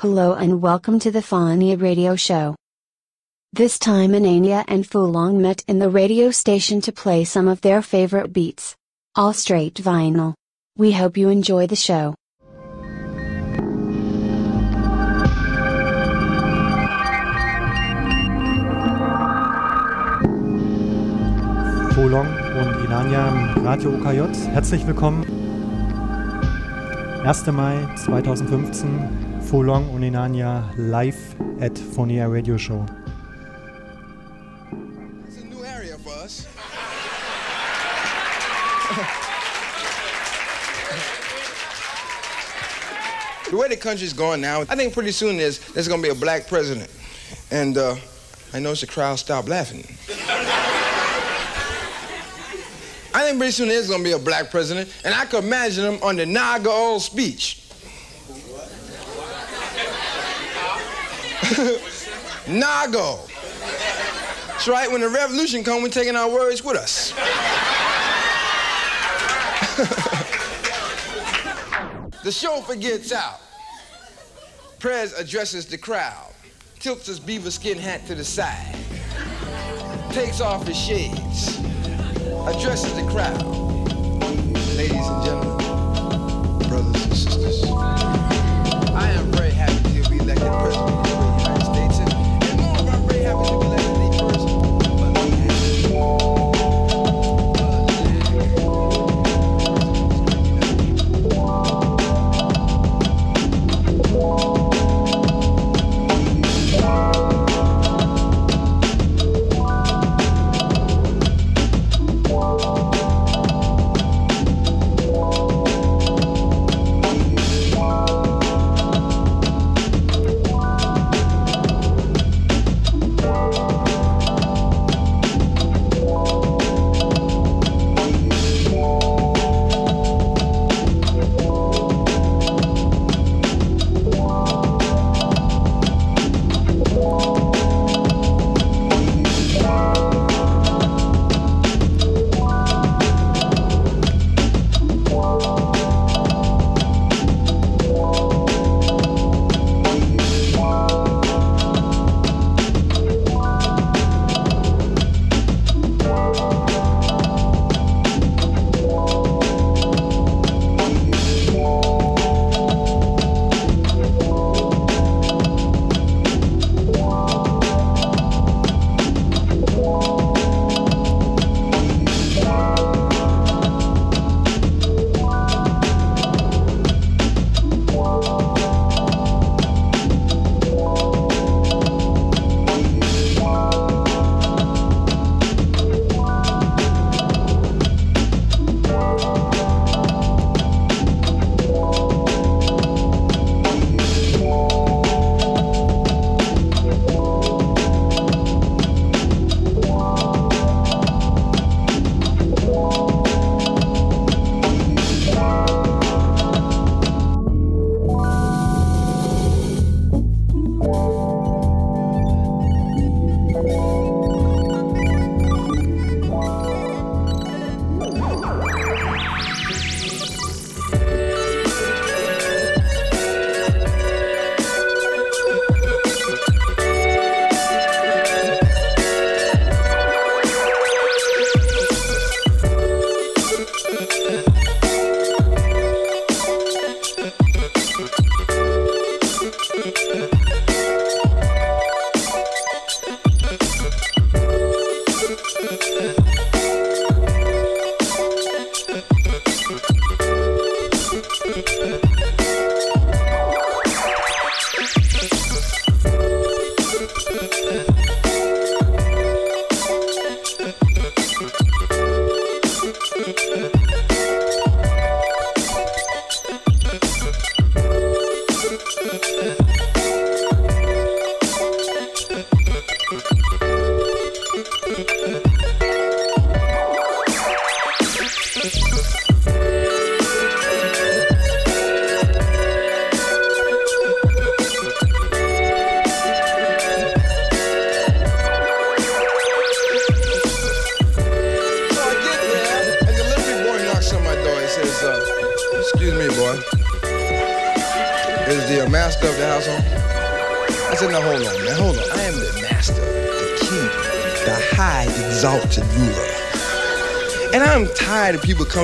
Hello and welcome to the Fonia Radio Show. This time Anania and Fulong met in the radio station to play some of their favorite beats. All straight vinyl. We hope you enjoy the show. Fulong und Inania im Radio OKJ. Herzlich willkommen. 1. Mai 2015 Fulong und Inania live at Fonia Radio Show. A new area for us. the way the country's going now, I think pretty soon there's, there's going to be a black president. And uh, I noticed the crowd stopped laughing. I think pretty soon there's going to be a black president, and I could imagine him on the Naga old speech. Nago. That's right, when the revolution comes, we're taking our words with us. the chauffeur gets out. Prez addresses the crowd, tilts his beaver skin hat to the side, takes off his shades, addresses the crowd. Ladies and gentlemen, brothers and sisters, I am very happy to be elected president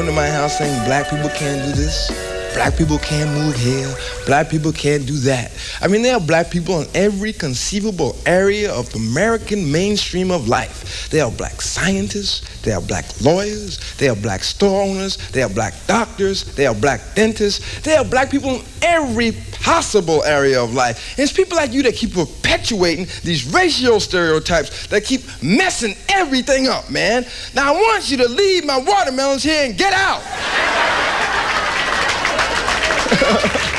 coming to my house saying black people can't do this, black people can't move here, black people can't do that. I mean, there are black people in every conceivable area of the American mainstream of life. There are black scientists, there are black lawyers, there are black store owners, there are black doctors, there are black dentists, there are black people in every possible area of life. And it's people like you that keep perpetuating these racial stereotypes that keep messing everything up, man. Now I want you to leave my watermelons here and get out.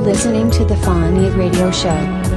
listening to the Fonia Radio Show.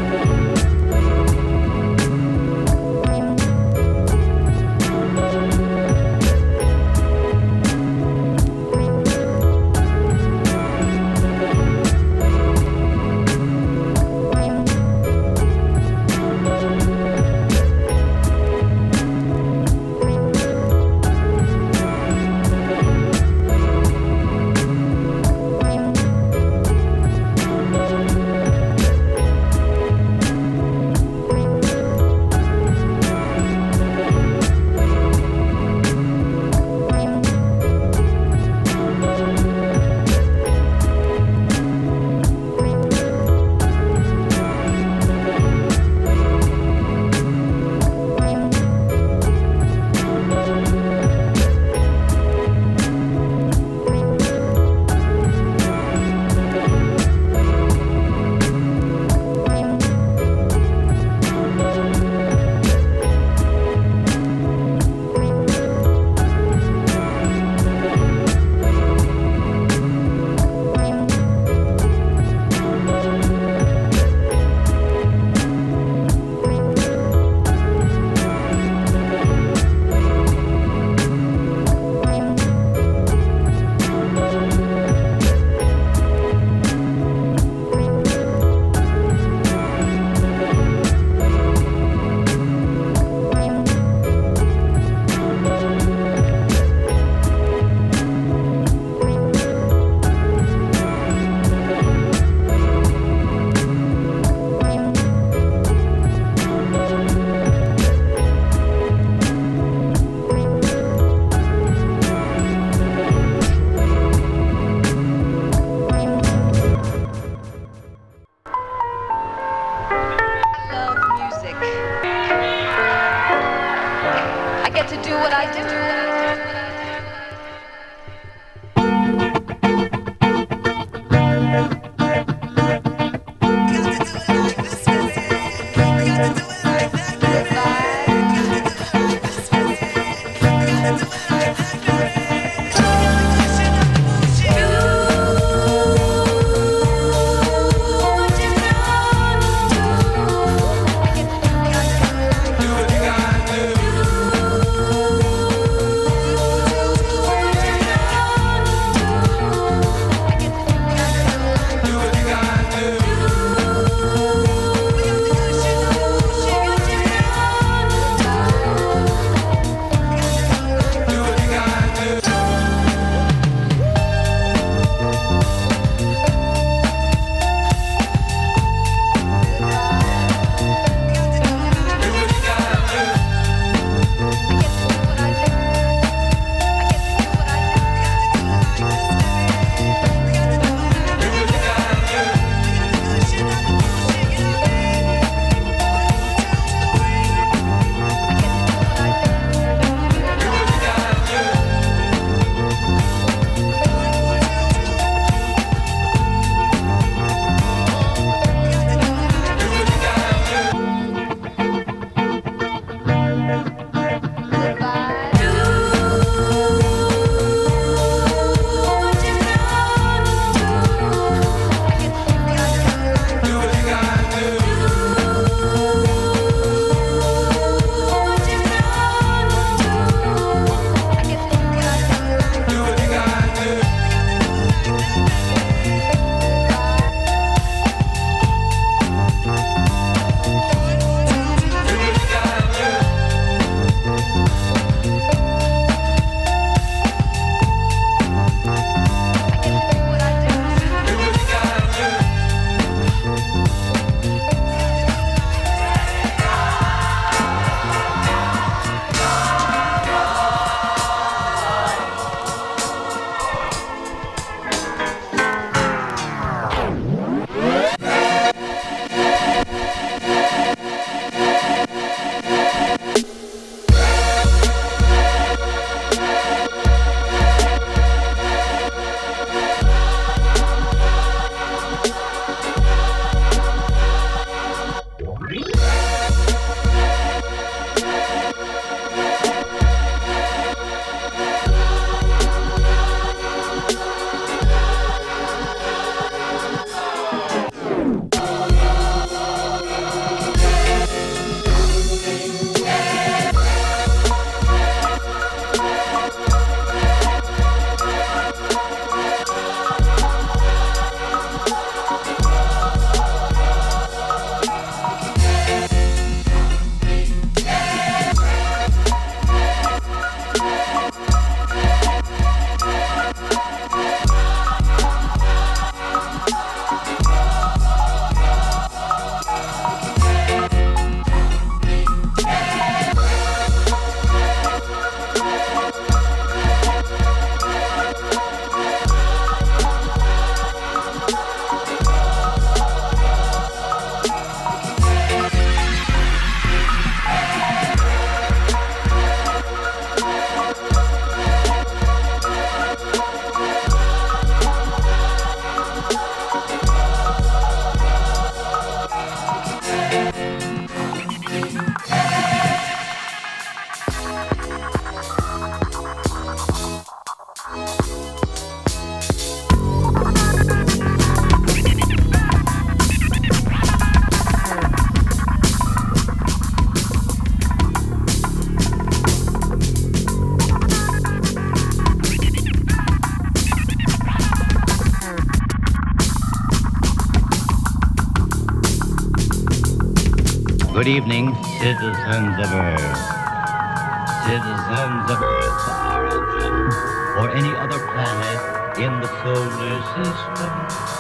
Good evening, citizens of Earth. Citizens of Earth, origin, or any other planet in the solar system.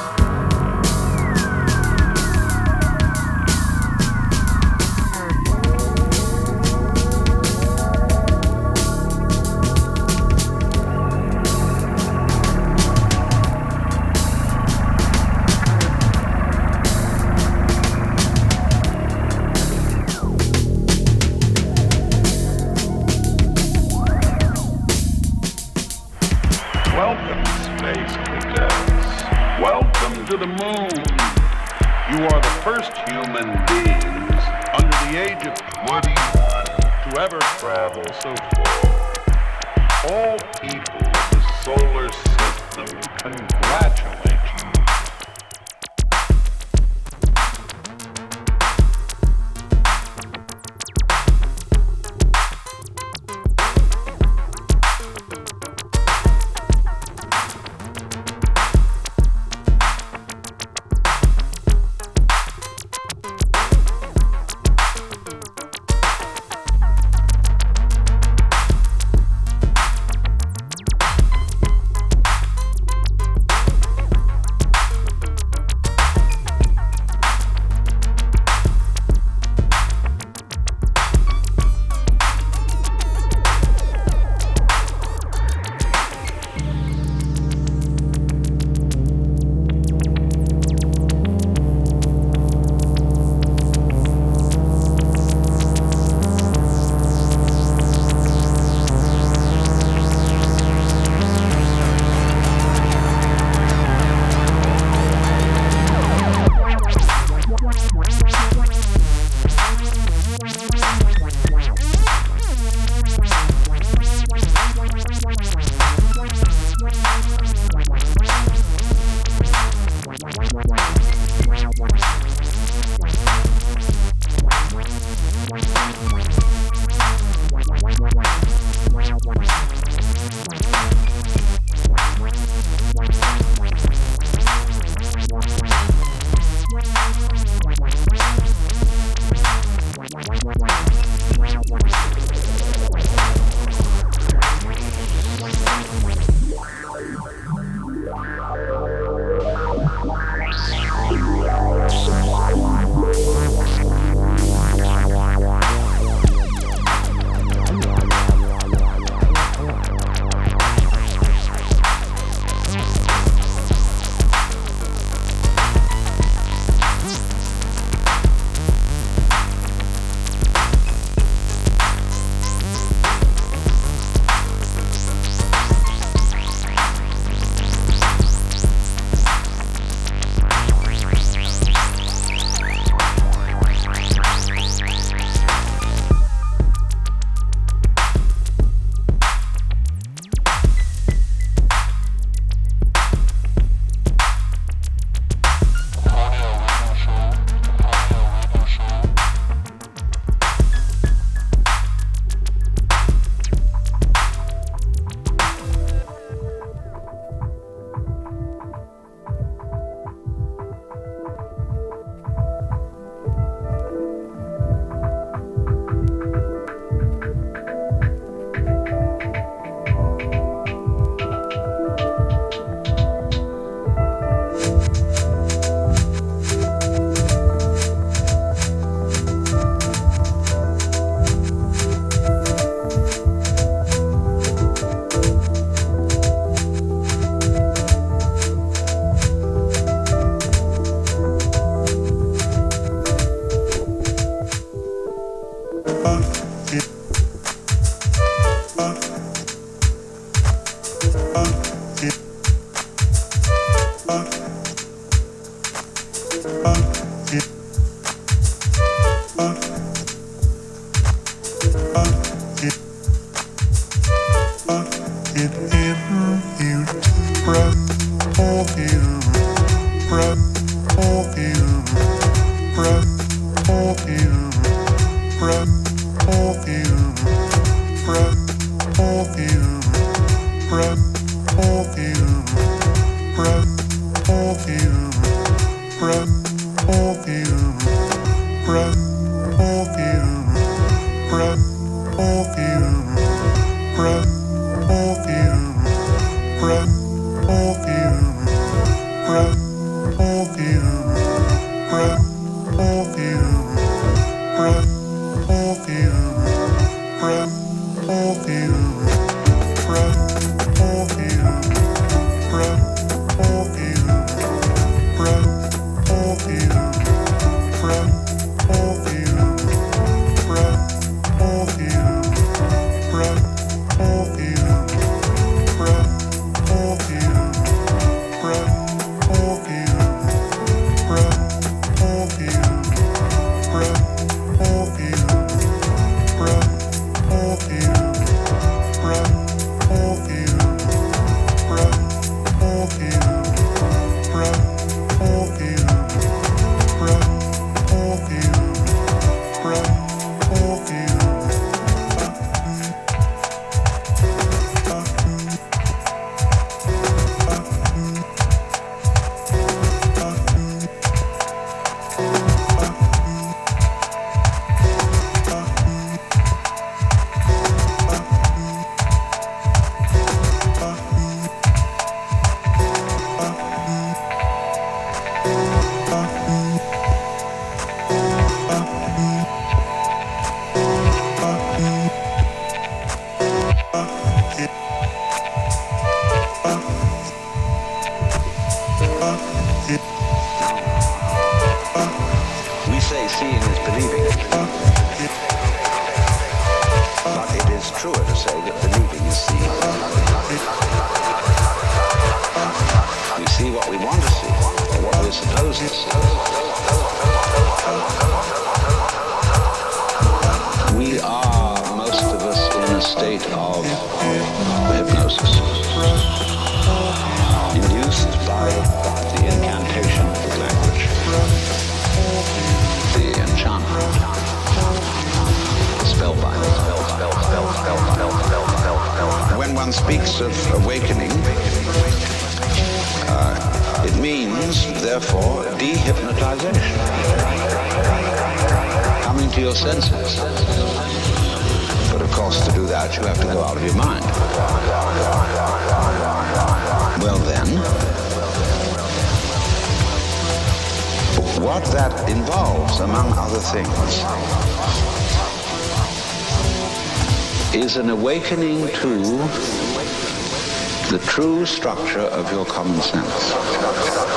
True structure of your common sense.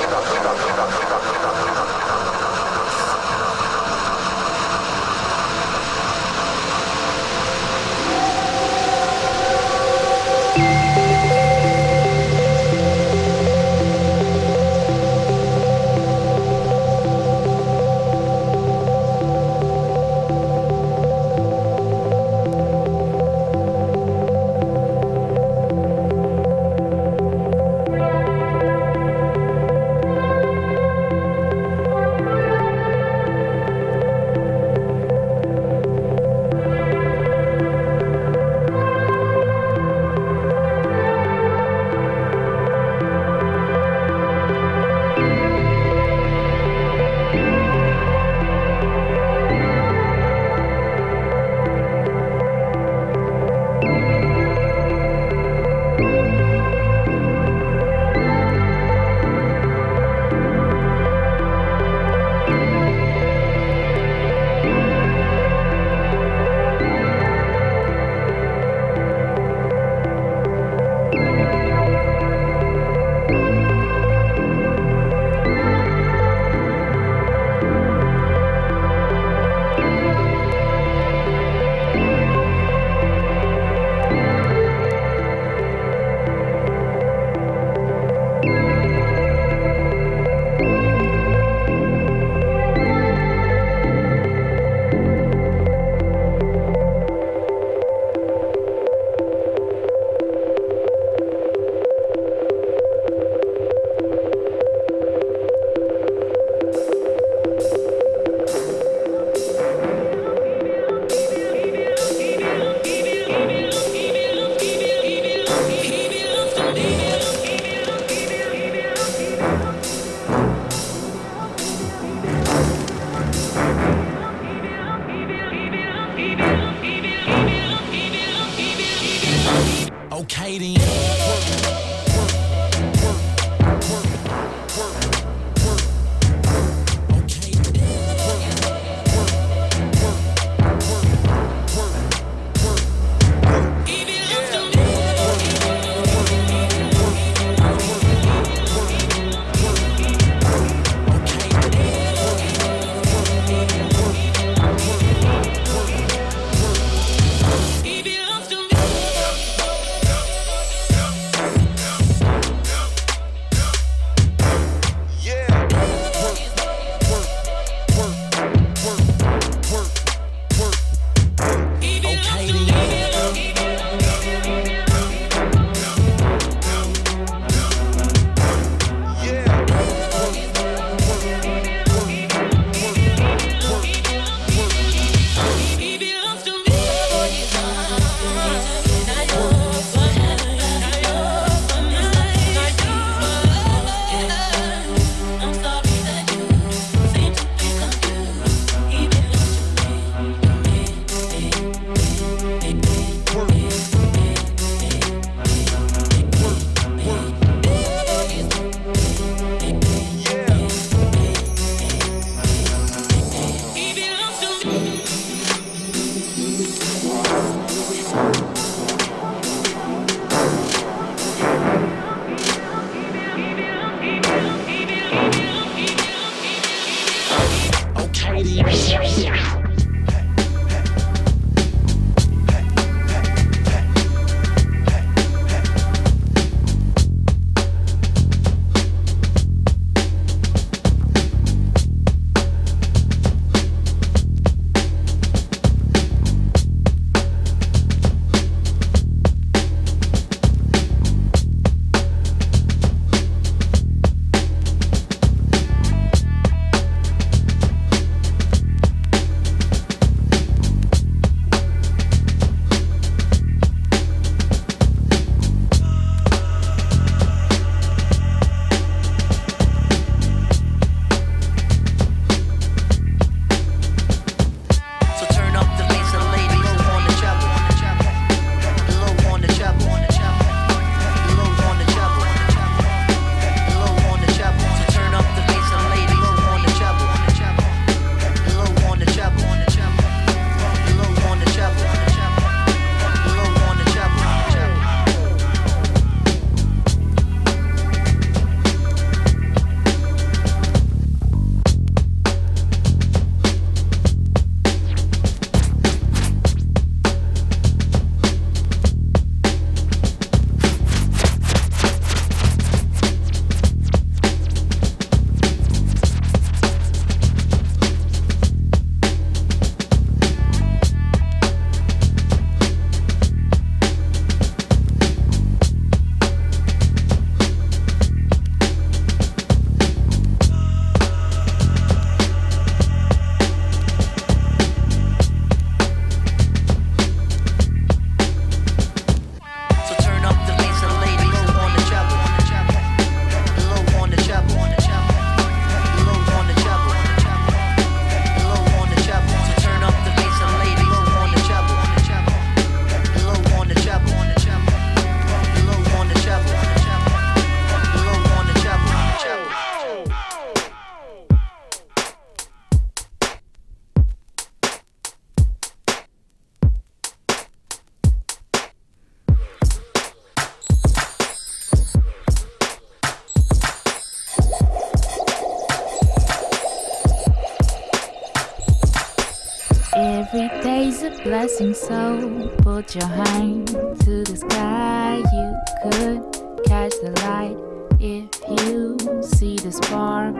Blessing, so put your hand to the sky. You could catch the light if you see the spark.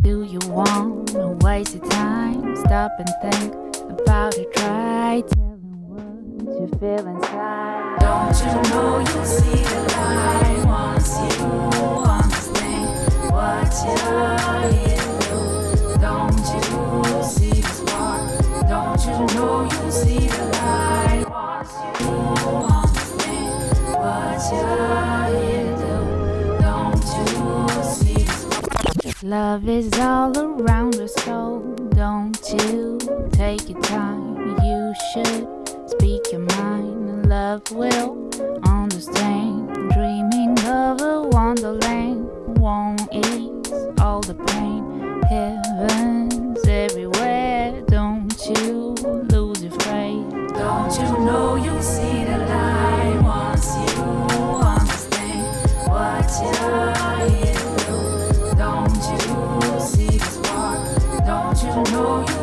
Do you want to waste your time? Stop and think about it. Try telling what you feel inside. Don't you know you see the light once you understand what you're here? Love is all around us, so don't you take your time. You should speak your mind. Love will understand. Dreaming of a wonderland won't ease all the pain. Heaven's everywhere you your faith. Don't you know you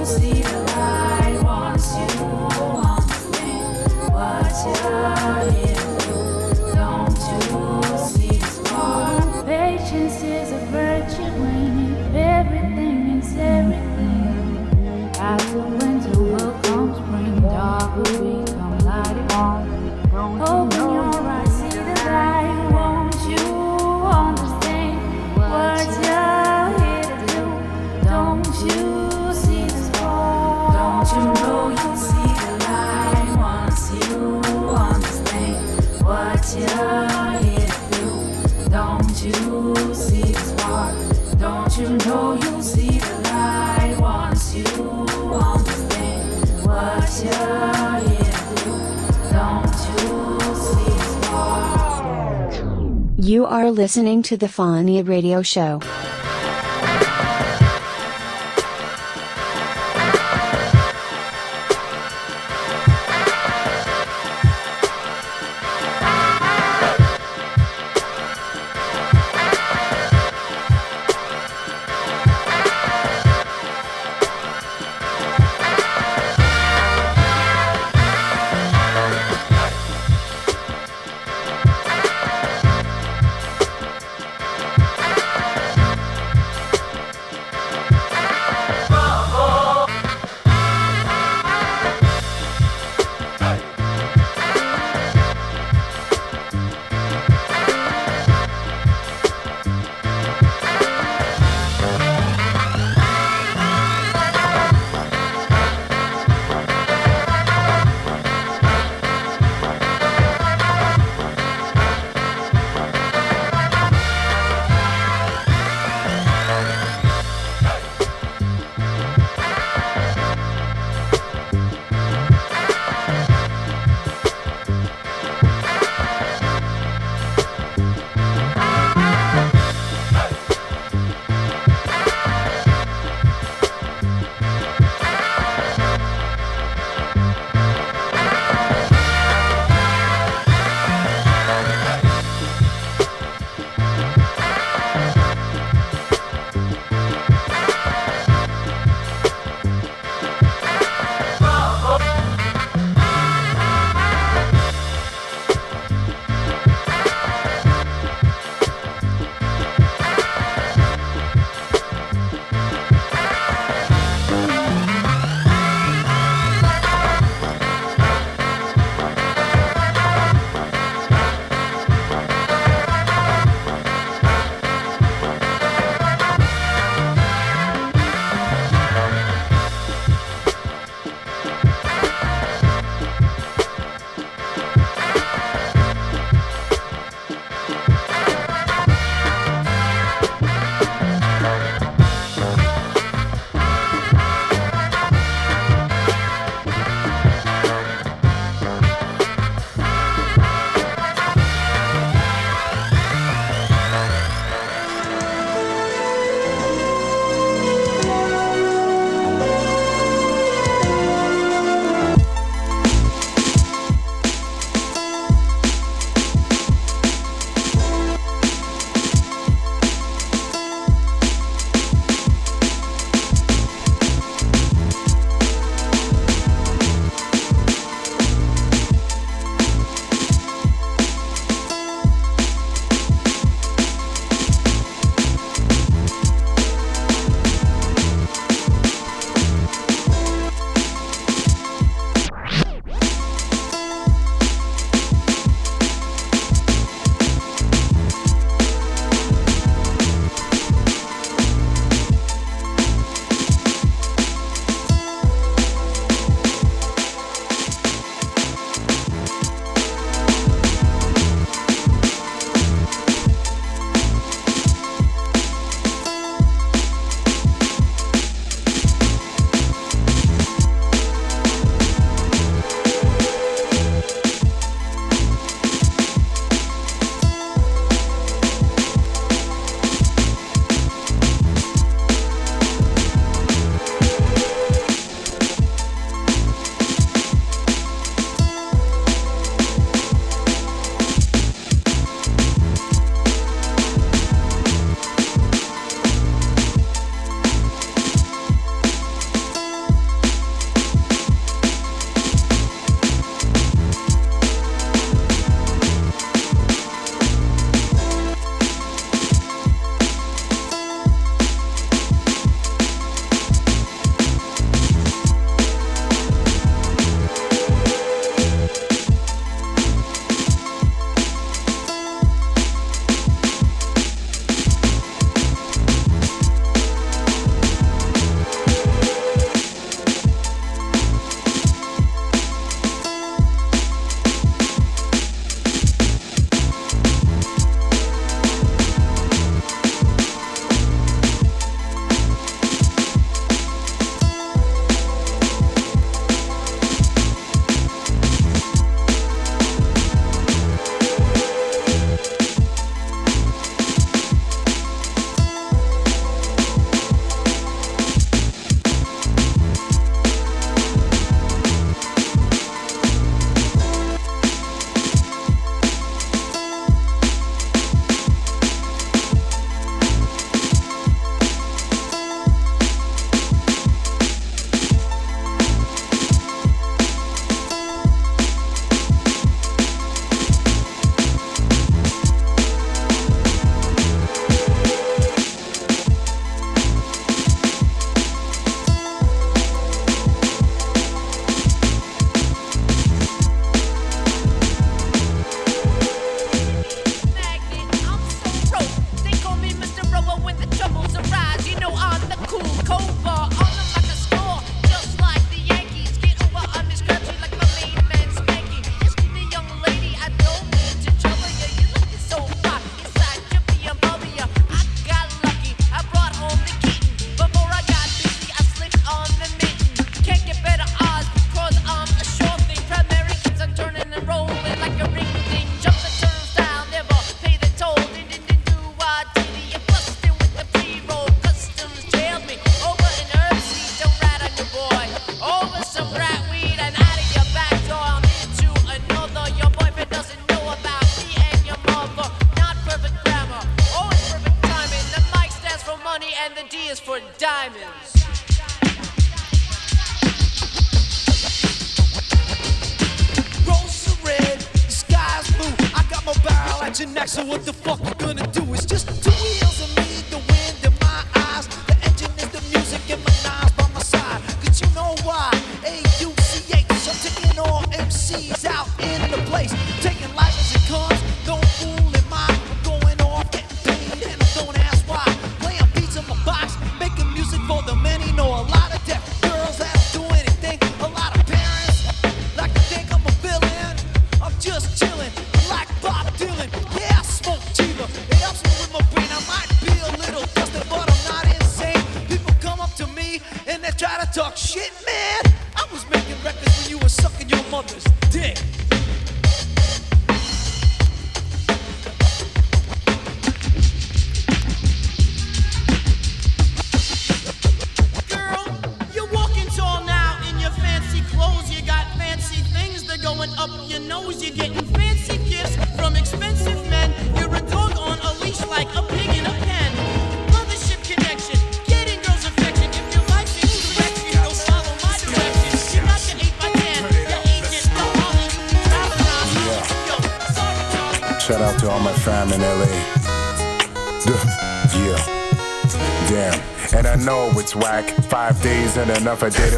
see You are listening to the Fonia Radio Show.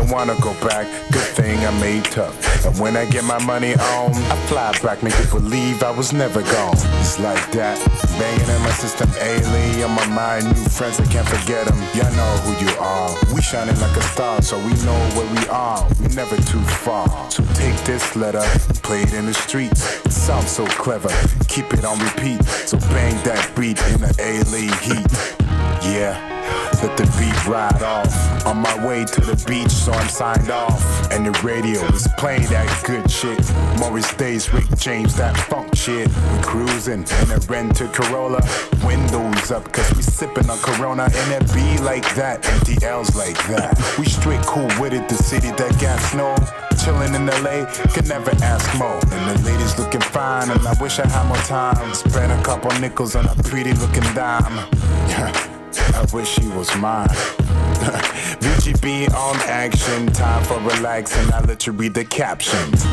Wanna go back. Good thing I made tough. And when I get my money on, I fly back, make it believe I was never gone. It's like that, banging in my system, alien on my mind. New friends, I can't forget them. Y'all know who you are. We shining like a star, so we know where we are. We never too far. So take this letter, play it in the streets. It sounds so clever, keep it on repeat. So bang that beat in the alien heat. Yeah. Let the beat ride off. On my way to the beach, so I'm signed off. And the radio is playing that good shit. Morris Days, Rick James, that funk shit. We cruising in a rented Corolla. Windows up, cause we sipping on Corona. And it be like that, empty L's like that. We straight cool with it, the city that got snow chillin' in LA, could never ask more. And the ladies looking fine, and I wish I had more time. Spend a couple nickels on a pretty looking dime. I wish he was mine. VGB on action, time for relaxing. I let you read the captions.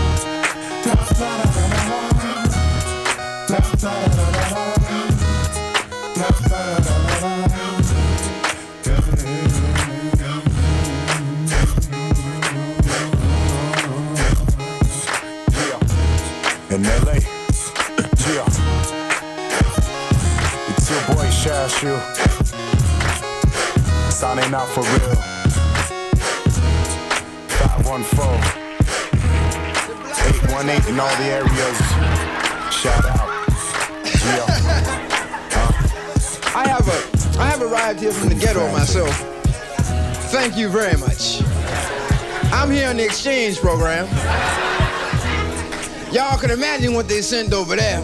Out for real. 514 818 in all the areas. Shout out. Yeah. I have a I have arrived here from the ghetto myself. Thank you very much. I'm here on the exchange program. Y'all can imagine what they sent over there.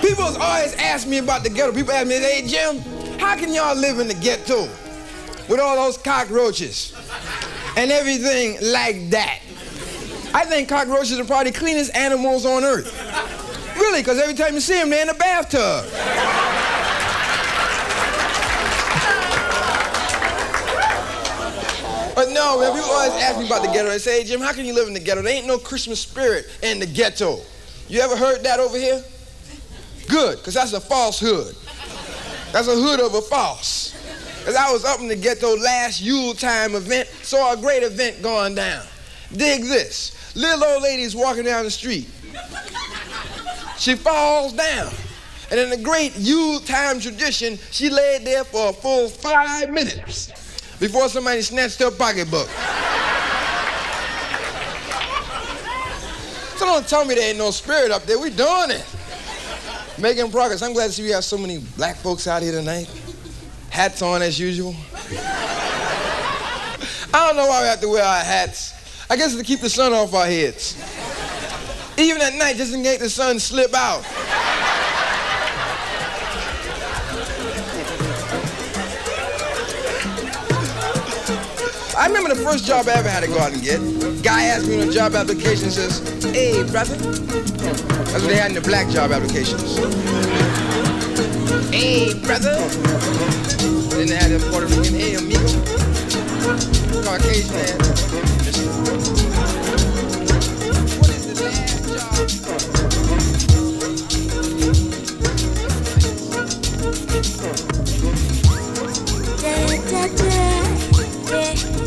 People always ask me about the ghetto. People ask me, hey Jim, how can y'all live in the ghetto with all those cockroaches and everything like that? I think cockroaches are probably the cleanest animals on earth. Really, because every time you see them, they're in the bathtub. But no, man, people always ask me about the ghetto. They say, hey, Jim, how can you live in the ghetto? There ain't no Christmas spirit in the ghetto. You ever heard that over here? Good, because that's a falsehood. That's a hood of a false. As I was up in the ghetto last Yule time event, saw a great event going down. Dig this. Little old lady's walking down the street. She falls down. And in the great Yule time tradition, she laid there for a full five minutes before somebody snatched her pocketbook. so don't tell me there ain't no spirit up there. We doing it making progress. I'm glad to see we have so many black folks out here tonight. Hats on as usual. I don't know why we have to wear our hats. I guess to keep the sun off our heads. Even at night, just in case the sun slip out. I remember the first job I ever had to go out and get. Guy asked me on a job application, says, hey, brother. That's what they had in the black job applications. hey, brother. Then they had the Puerto Rican, hey, amigo. Caucasian man. What is the last job? Da, da, da, yeah.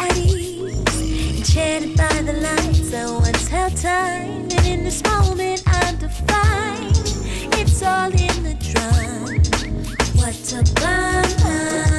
at ease. Enchanted by the lights that once held time. And in this moment, I'm defined. It's all in the drum. What a bomb.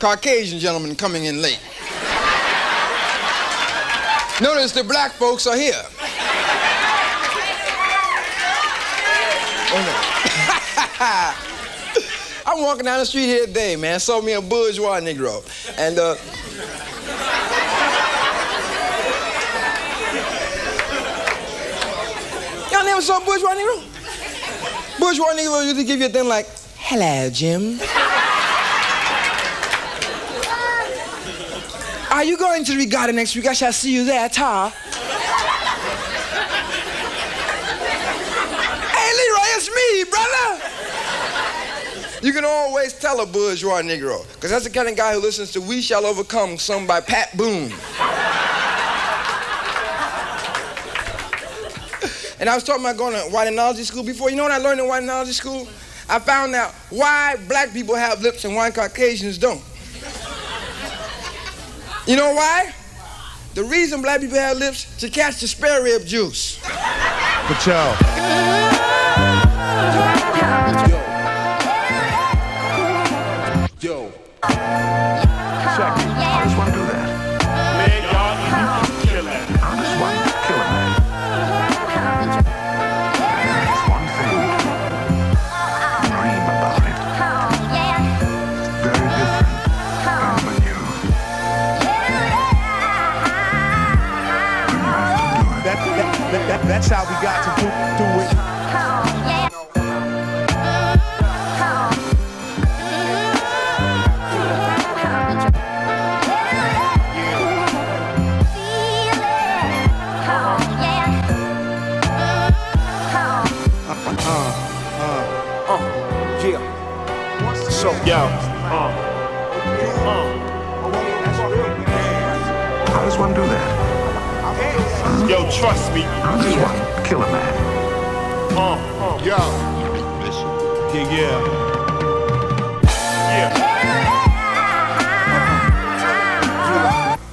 Caucasian gentleman coming in late. Notice the black folks are here. Oh no. I'm walking down the street here today, man. Saw me a bourgeois Negro. And uh, Y'all never saw bourgeois Negro? Bourgeois Negro to give you a thing like, hello, Jim. Are you going to the regatta next week? I shall see you there, Tar. hey, Leroy, it's me, brother. You can always tell a bourgeois Negro, because that's the kind of guy who listens to We Shall Overcome, sung by Pat Boone. And I was talking about going to white school before. You know what I learned in white school? I found out why black people have lips and why Caucasians don't. You know why? The reason black people have lips to catch the spare rib juice. But yo. That's how we got to do, do it. Uh, uh, uh, yeah. Yeah. What's the so, yo. Trust me. I just want to kill a man. Uh, uh. Yo. Yeah, yeah.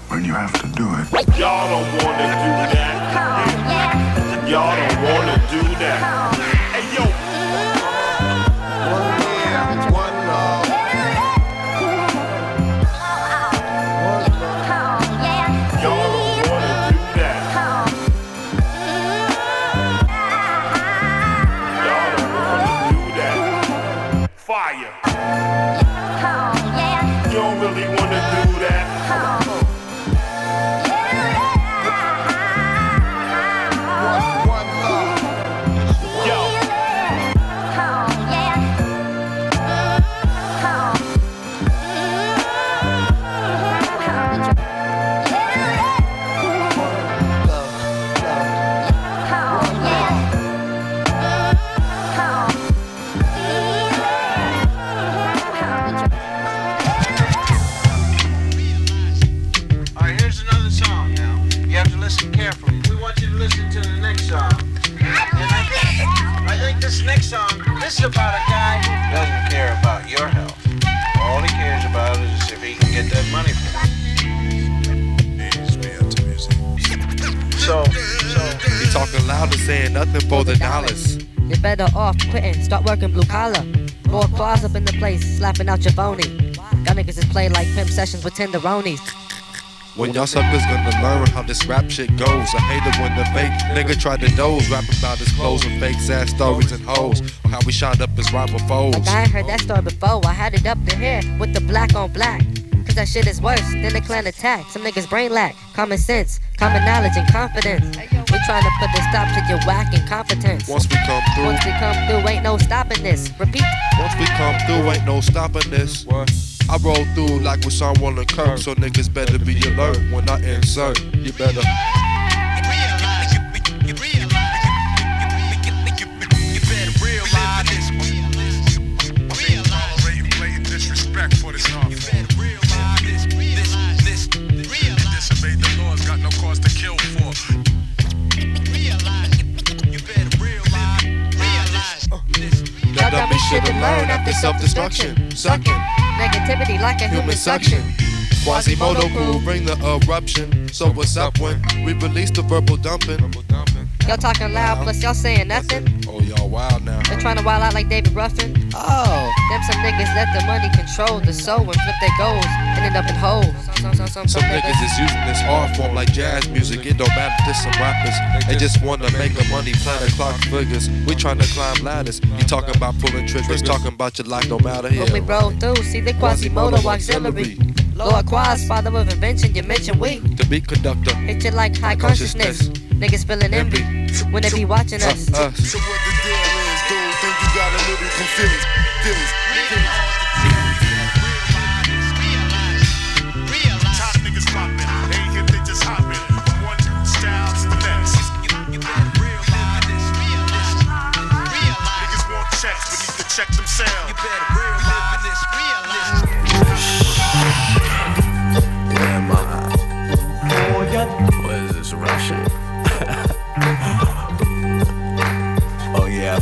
When you have to do it. Y'all don't wanna do that. Y'all don't wanna do that. Start working blue collar. More claws up in the place, slapping out your phony. Y'all niggas is play like pimp sessions with tenderonis. When y'all suckers gonna learn how this rap shit goes. I hate it when the fake nigga try to doze, rapping about his clothes and fake ass stories and hoes. Or how we shot up his rival foes. Like I ain't heard that story before, I had it up to here with the black on black. Cause that shit is worse than a Klan attack. Some niggas brain lack, common sense, common knowledge and confidence. We trying to put a stop to your whack incompetence. Once we come through, Once we come through, ain't no stopping this. Repeat. once we come through, ain't no stopping this. I roll through like with someone to Kirk, so niggas better be alert when I insert. You better. After self-destruction. Sucking negativity like a human suction. Quasimodo cool, bring the eruption. So what's up when we release the verbal dumping? Y'all talking loud, plus y'all saying nothing. Oh, y'all wild now. They're trying to wild out like David Ruffin. Oh. Them some niggas let the money control the soul and flip their goals and end up in holes. Some, some, some, Some niggas is using this art form like jazz music. It don't matter to some rappers. They just wanna make a money, plan the clock figures. We tryna climb ladders. You talking about pulling triggers, talking about your life don't matter here. When we roll through, see the Quasimodo auxiliary. Lord Quas, father of invention, you mention we. The beat conductor. Hit you like high consciousness. Niggas feeling envy when they be watching us. Uh, us. Dude, think you got a little confused. Feelings, feelings. Top niggas poppin', they ain't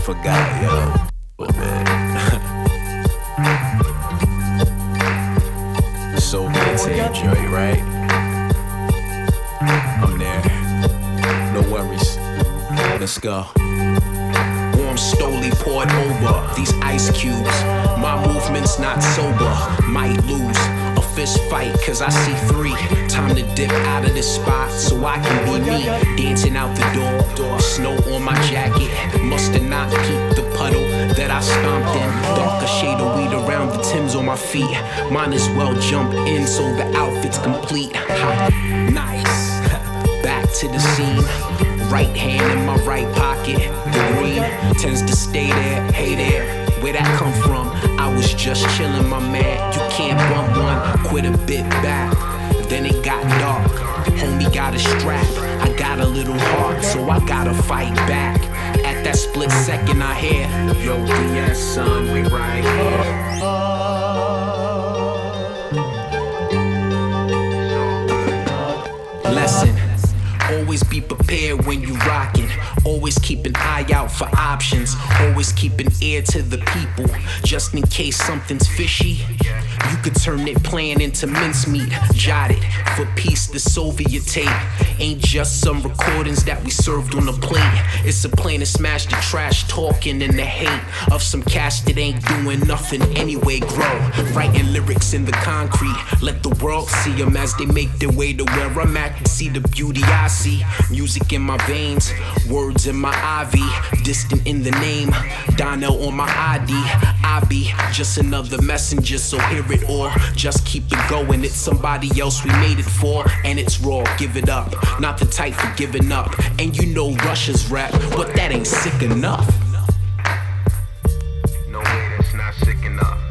forgot, yo. Oh man. Soviet tape joint, right? I'm there. No worries. Let's go. Warm slowly poured over these ice cubes. My movement's not sober, might lose fist fight cause I see three. Time to dip out of this spot so I can be me. Dancing out the door, snow on my jacket. Must have not keep the puddle that I stomped in. Darker shade of weed around the Timbs on my feet. Might as well jump in so the outfit's complete. Nice. Back to the scene. Right hand in my right pocket. The green tends to stay there. Hey there. Where that come from? I was just chillin', my man. You can't bump one. Quit a bit back. Then it got dark. Homie got a strap. I got a little heart, so I gotta fight back. At that split second, I hear, Yo, DS, son, we right here. Lesson. Always be prepared when you rockin'. Always keep an eye out for options. Always keep an ear to the people. Just in case something's fishy. You could turn that plan into mincemeat. Jot it for peace, the Soviet tape. Ain't just some recordings that we served on a plate. It's a plan to smash the trash talking and the hate of some cats that ain't doing nothing anyway. Grow. Writing lyrics in the concrete. Let the world see them as they make their way to where I'm at. and See the beauty I see. Music in my veins, words in my IV. Distant in the name. Donnell on my ID. I be just another messenger, so hear or just keep it going. It's somebody else we made it for, and it's raw. Give it up. Not the type for giving up. And you know Russia's rap, but that ain't sick enough. No way, that's not sick enough.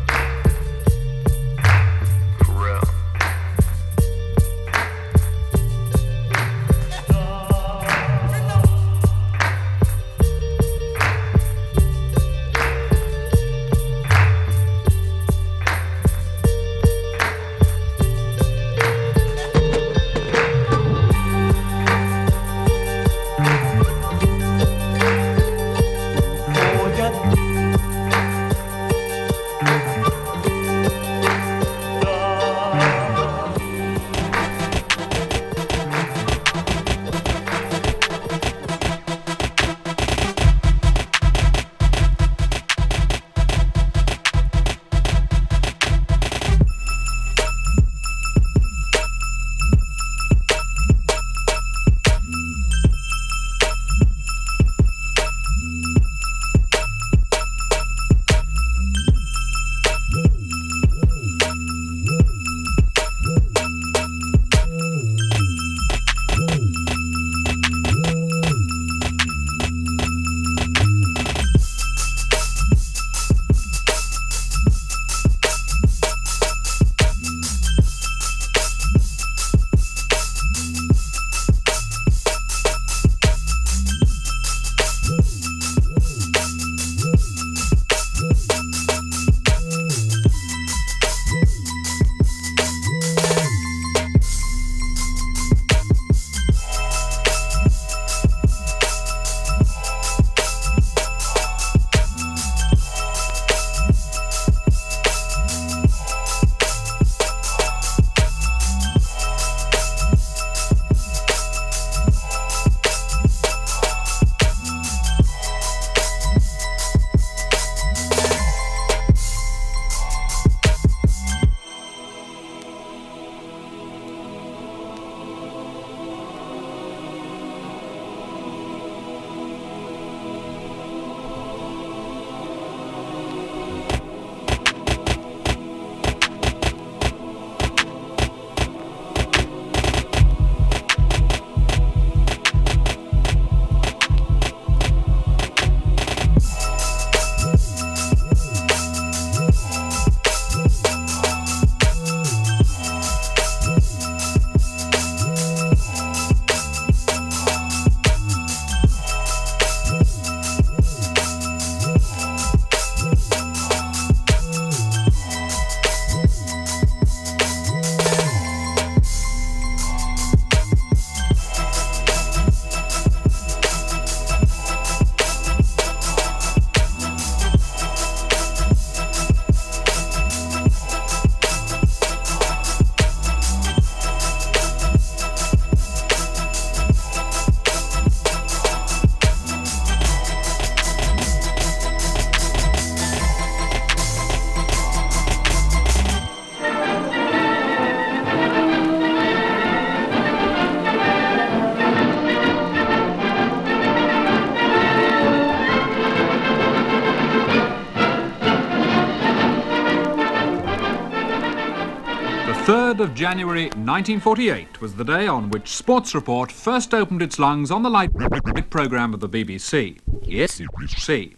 3rd of January 1948 was the day on which Sports Report first opened its lungs on the light programme of the BBC. Yes, BBC.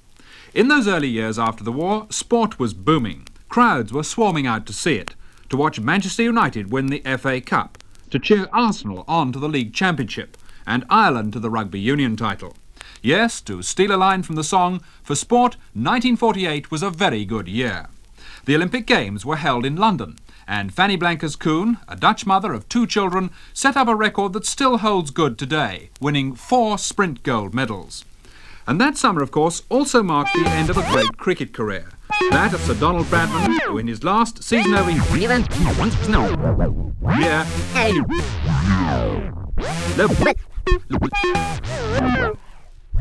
In those early years after the war, sport was booming. Crowds were swarming out to see it, to watch Manchester United win the FA Cup, to cheer Arsenal on to the League Championship, and Ireland to the Rugby Union title. Yes, to steal a line from the song, for sport, 1948 was a very good year. The Olympic Games were held in London, and Fanny Blankers Koen, a Dutch mother of two children, set up a record that still holds good today, winning four sprint gold medals. And that summer, of course, also marked the end of a great cricket career. That of Sir Donald Bradman, who in his last season over yeah,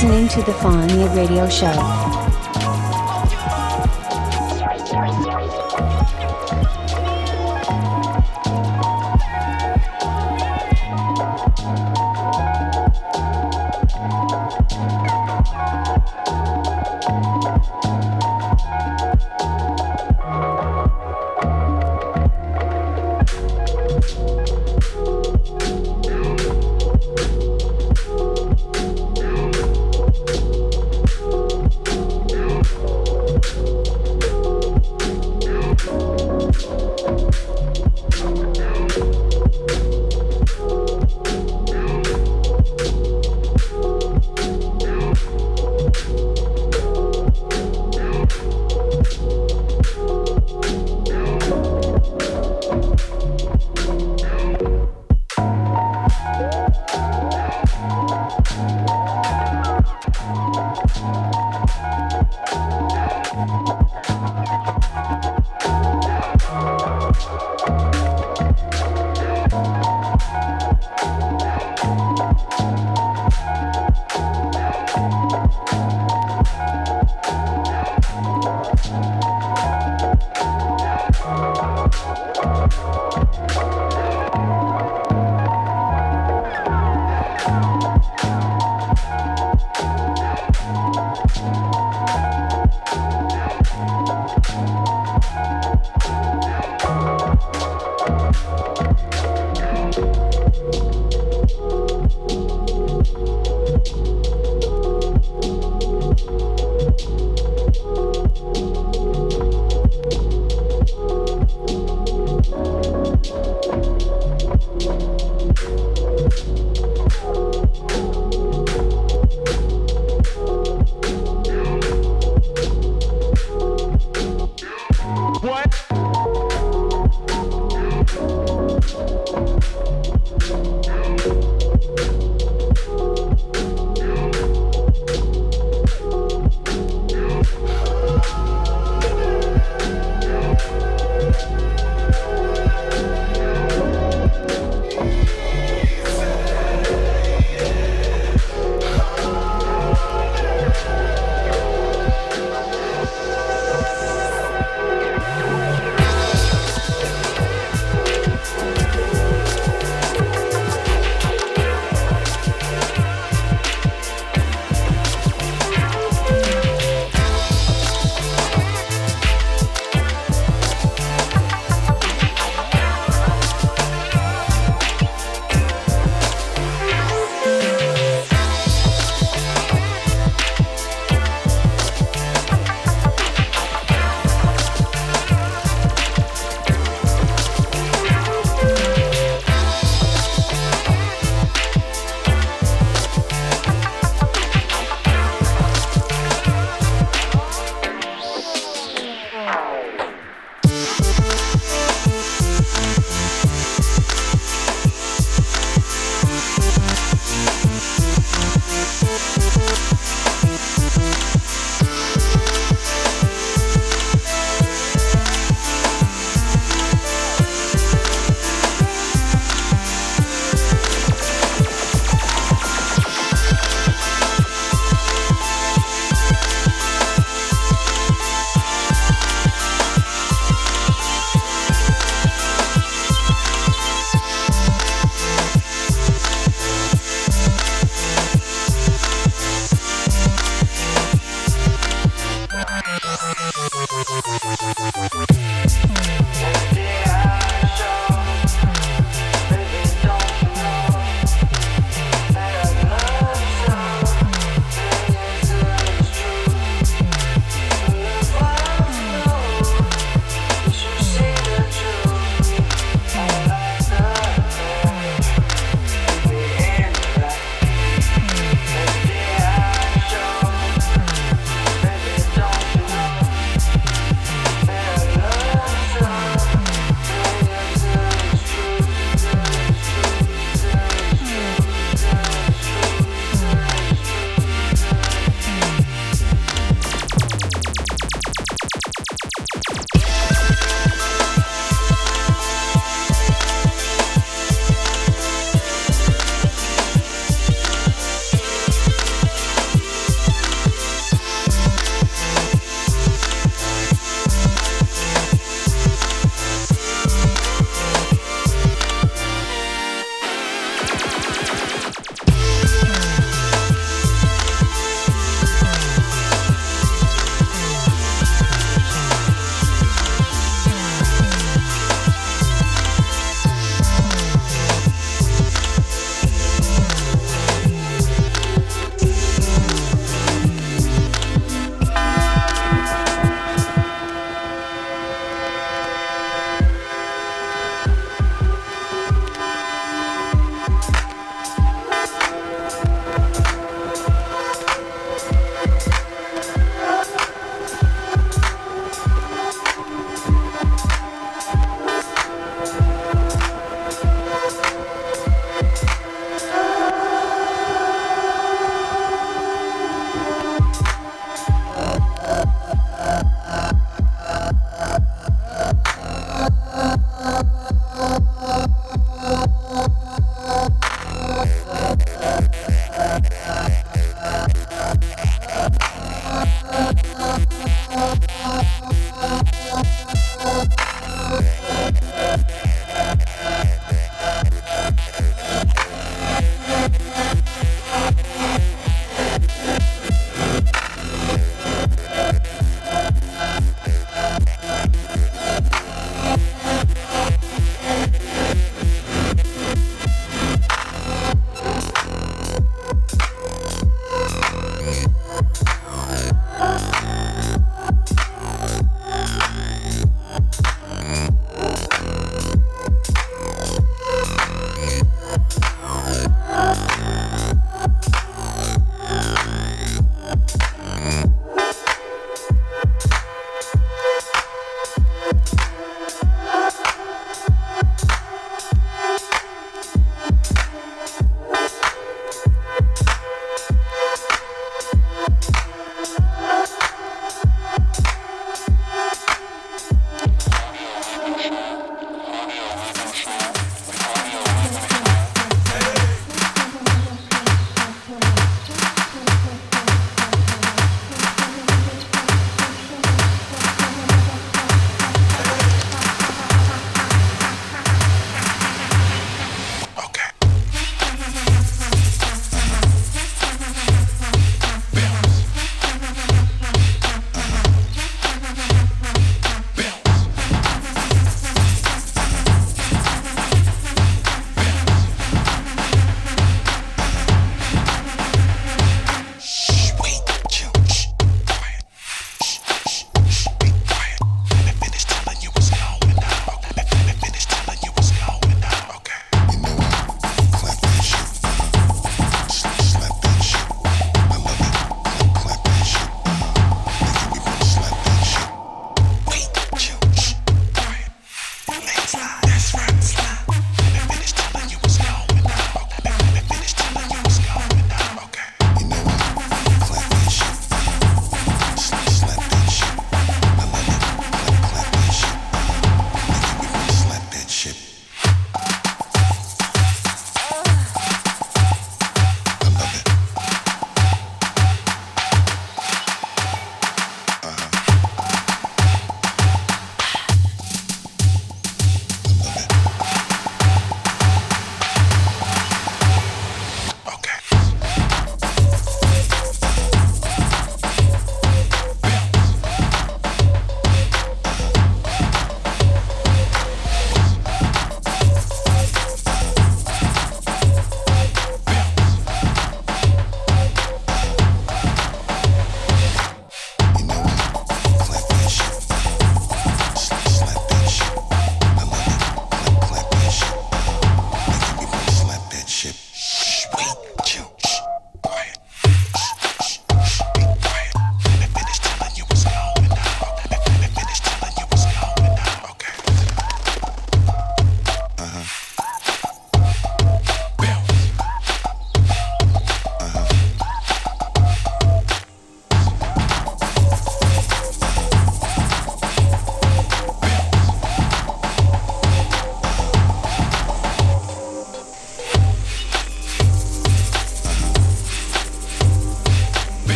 Listening to the Fonia Radio Show.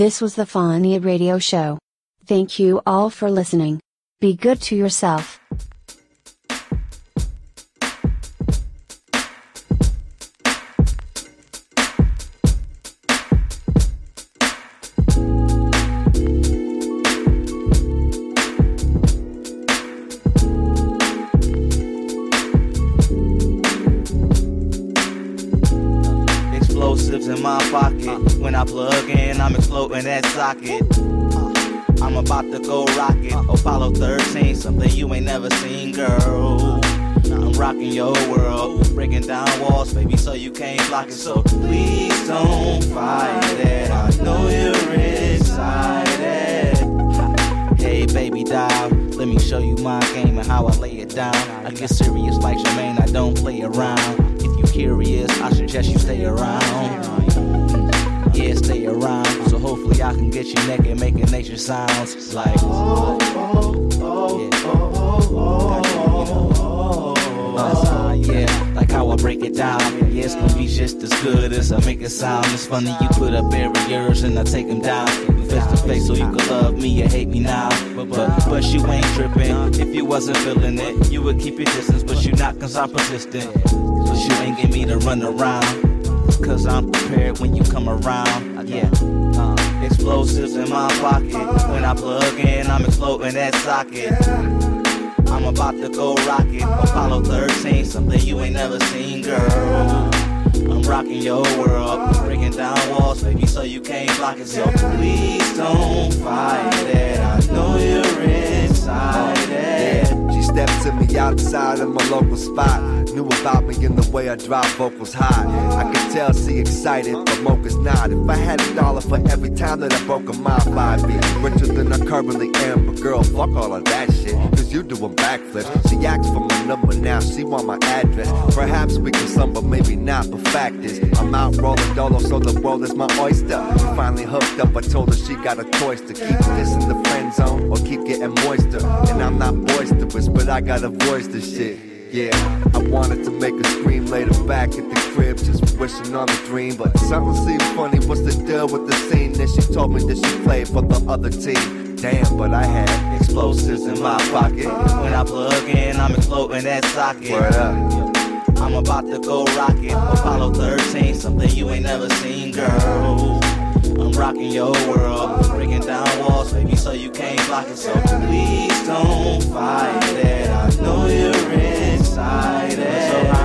This was the Fonia Radio Show. Thank you all for listening. Be good to yourself. Around. So hopefully I can get you naked, making nature sounds like. Oh, oh, oh, oh, oh, oh, uh, like how I break it down. Yeah, it's gonna be just as good as I make it sound. It's funny you put up barriers and I take them down. We face to face so you can love me or hate me now. But, but, but you ain't tripping. If you wasn't feeling it, you would keep your distance, but you not cause I'm persistent. But you ain't get me to run around. Cause I'm prepared when you come around. Yeah. Uh, explosives in my pocket. When I plug in, I'm exploding that socket. I'm about to go rocket. Apollo 13, something you ain't never seen, girl. I'm rocking your world, breaking down walls, baby, so you can't block it. So please don't fight it. I know you're excited. She stepped to me outside of my local spot. Knew about me in the way I drive vocals high. I could tell she excited, but Mocha's not. If I had a dollar for every time that I broke a mile, I'd be richer than I currently am. But girl, fuck all of that shit, cause you doing backflips. She asked for my number now, she want my address. Perhaps we can some, but maybe not. But fact is, I'm out rolling dolo, so the world is my oyster. Finally hooked up, I told her she got a choice to keep this in the friend zone or keep getting moister. And I'm not boisterous, but I got a voice to shit. Yeah, I wanted to make her scream later back at the crib, just wishing on a dream. But something seemed funny, what's the deal with the scene? Then she told me that she played for the other team. Damn, but I had explosives in my pocket. When I plug in, I'm exploding that socket. Word up. I'm about to go rocket. Apollo 13, something you ain't never seen, girl. I'm rocking your world, breaking down walls, baby, so you can't block it. So please don't fight it. I So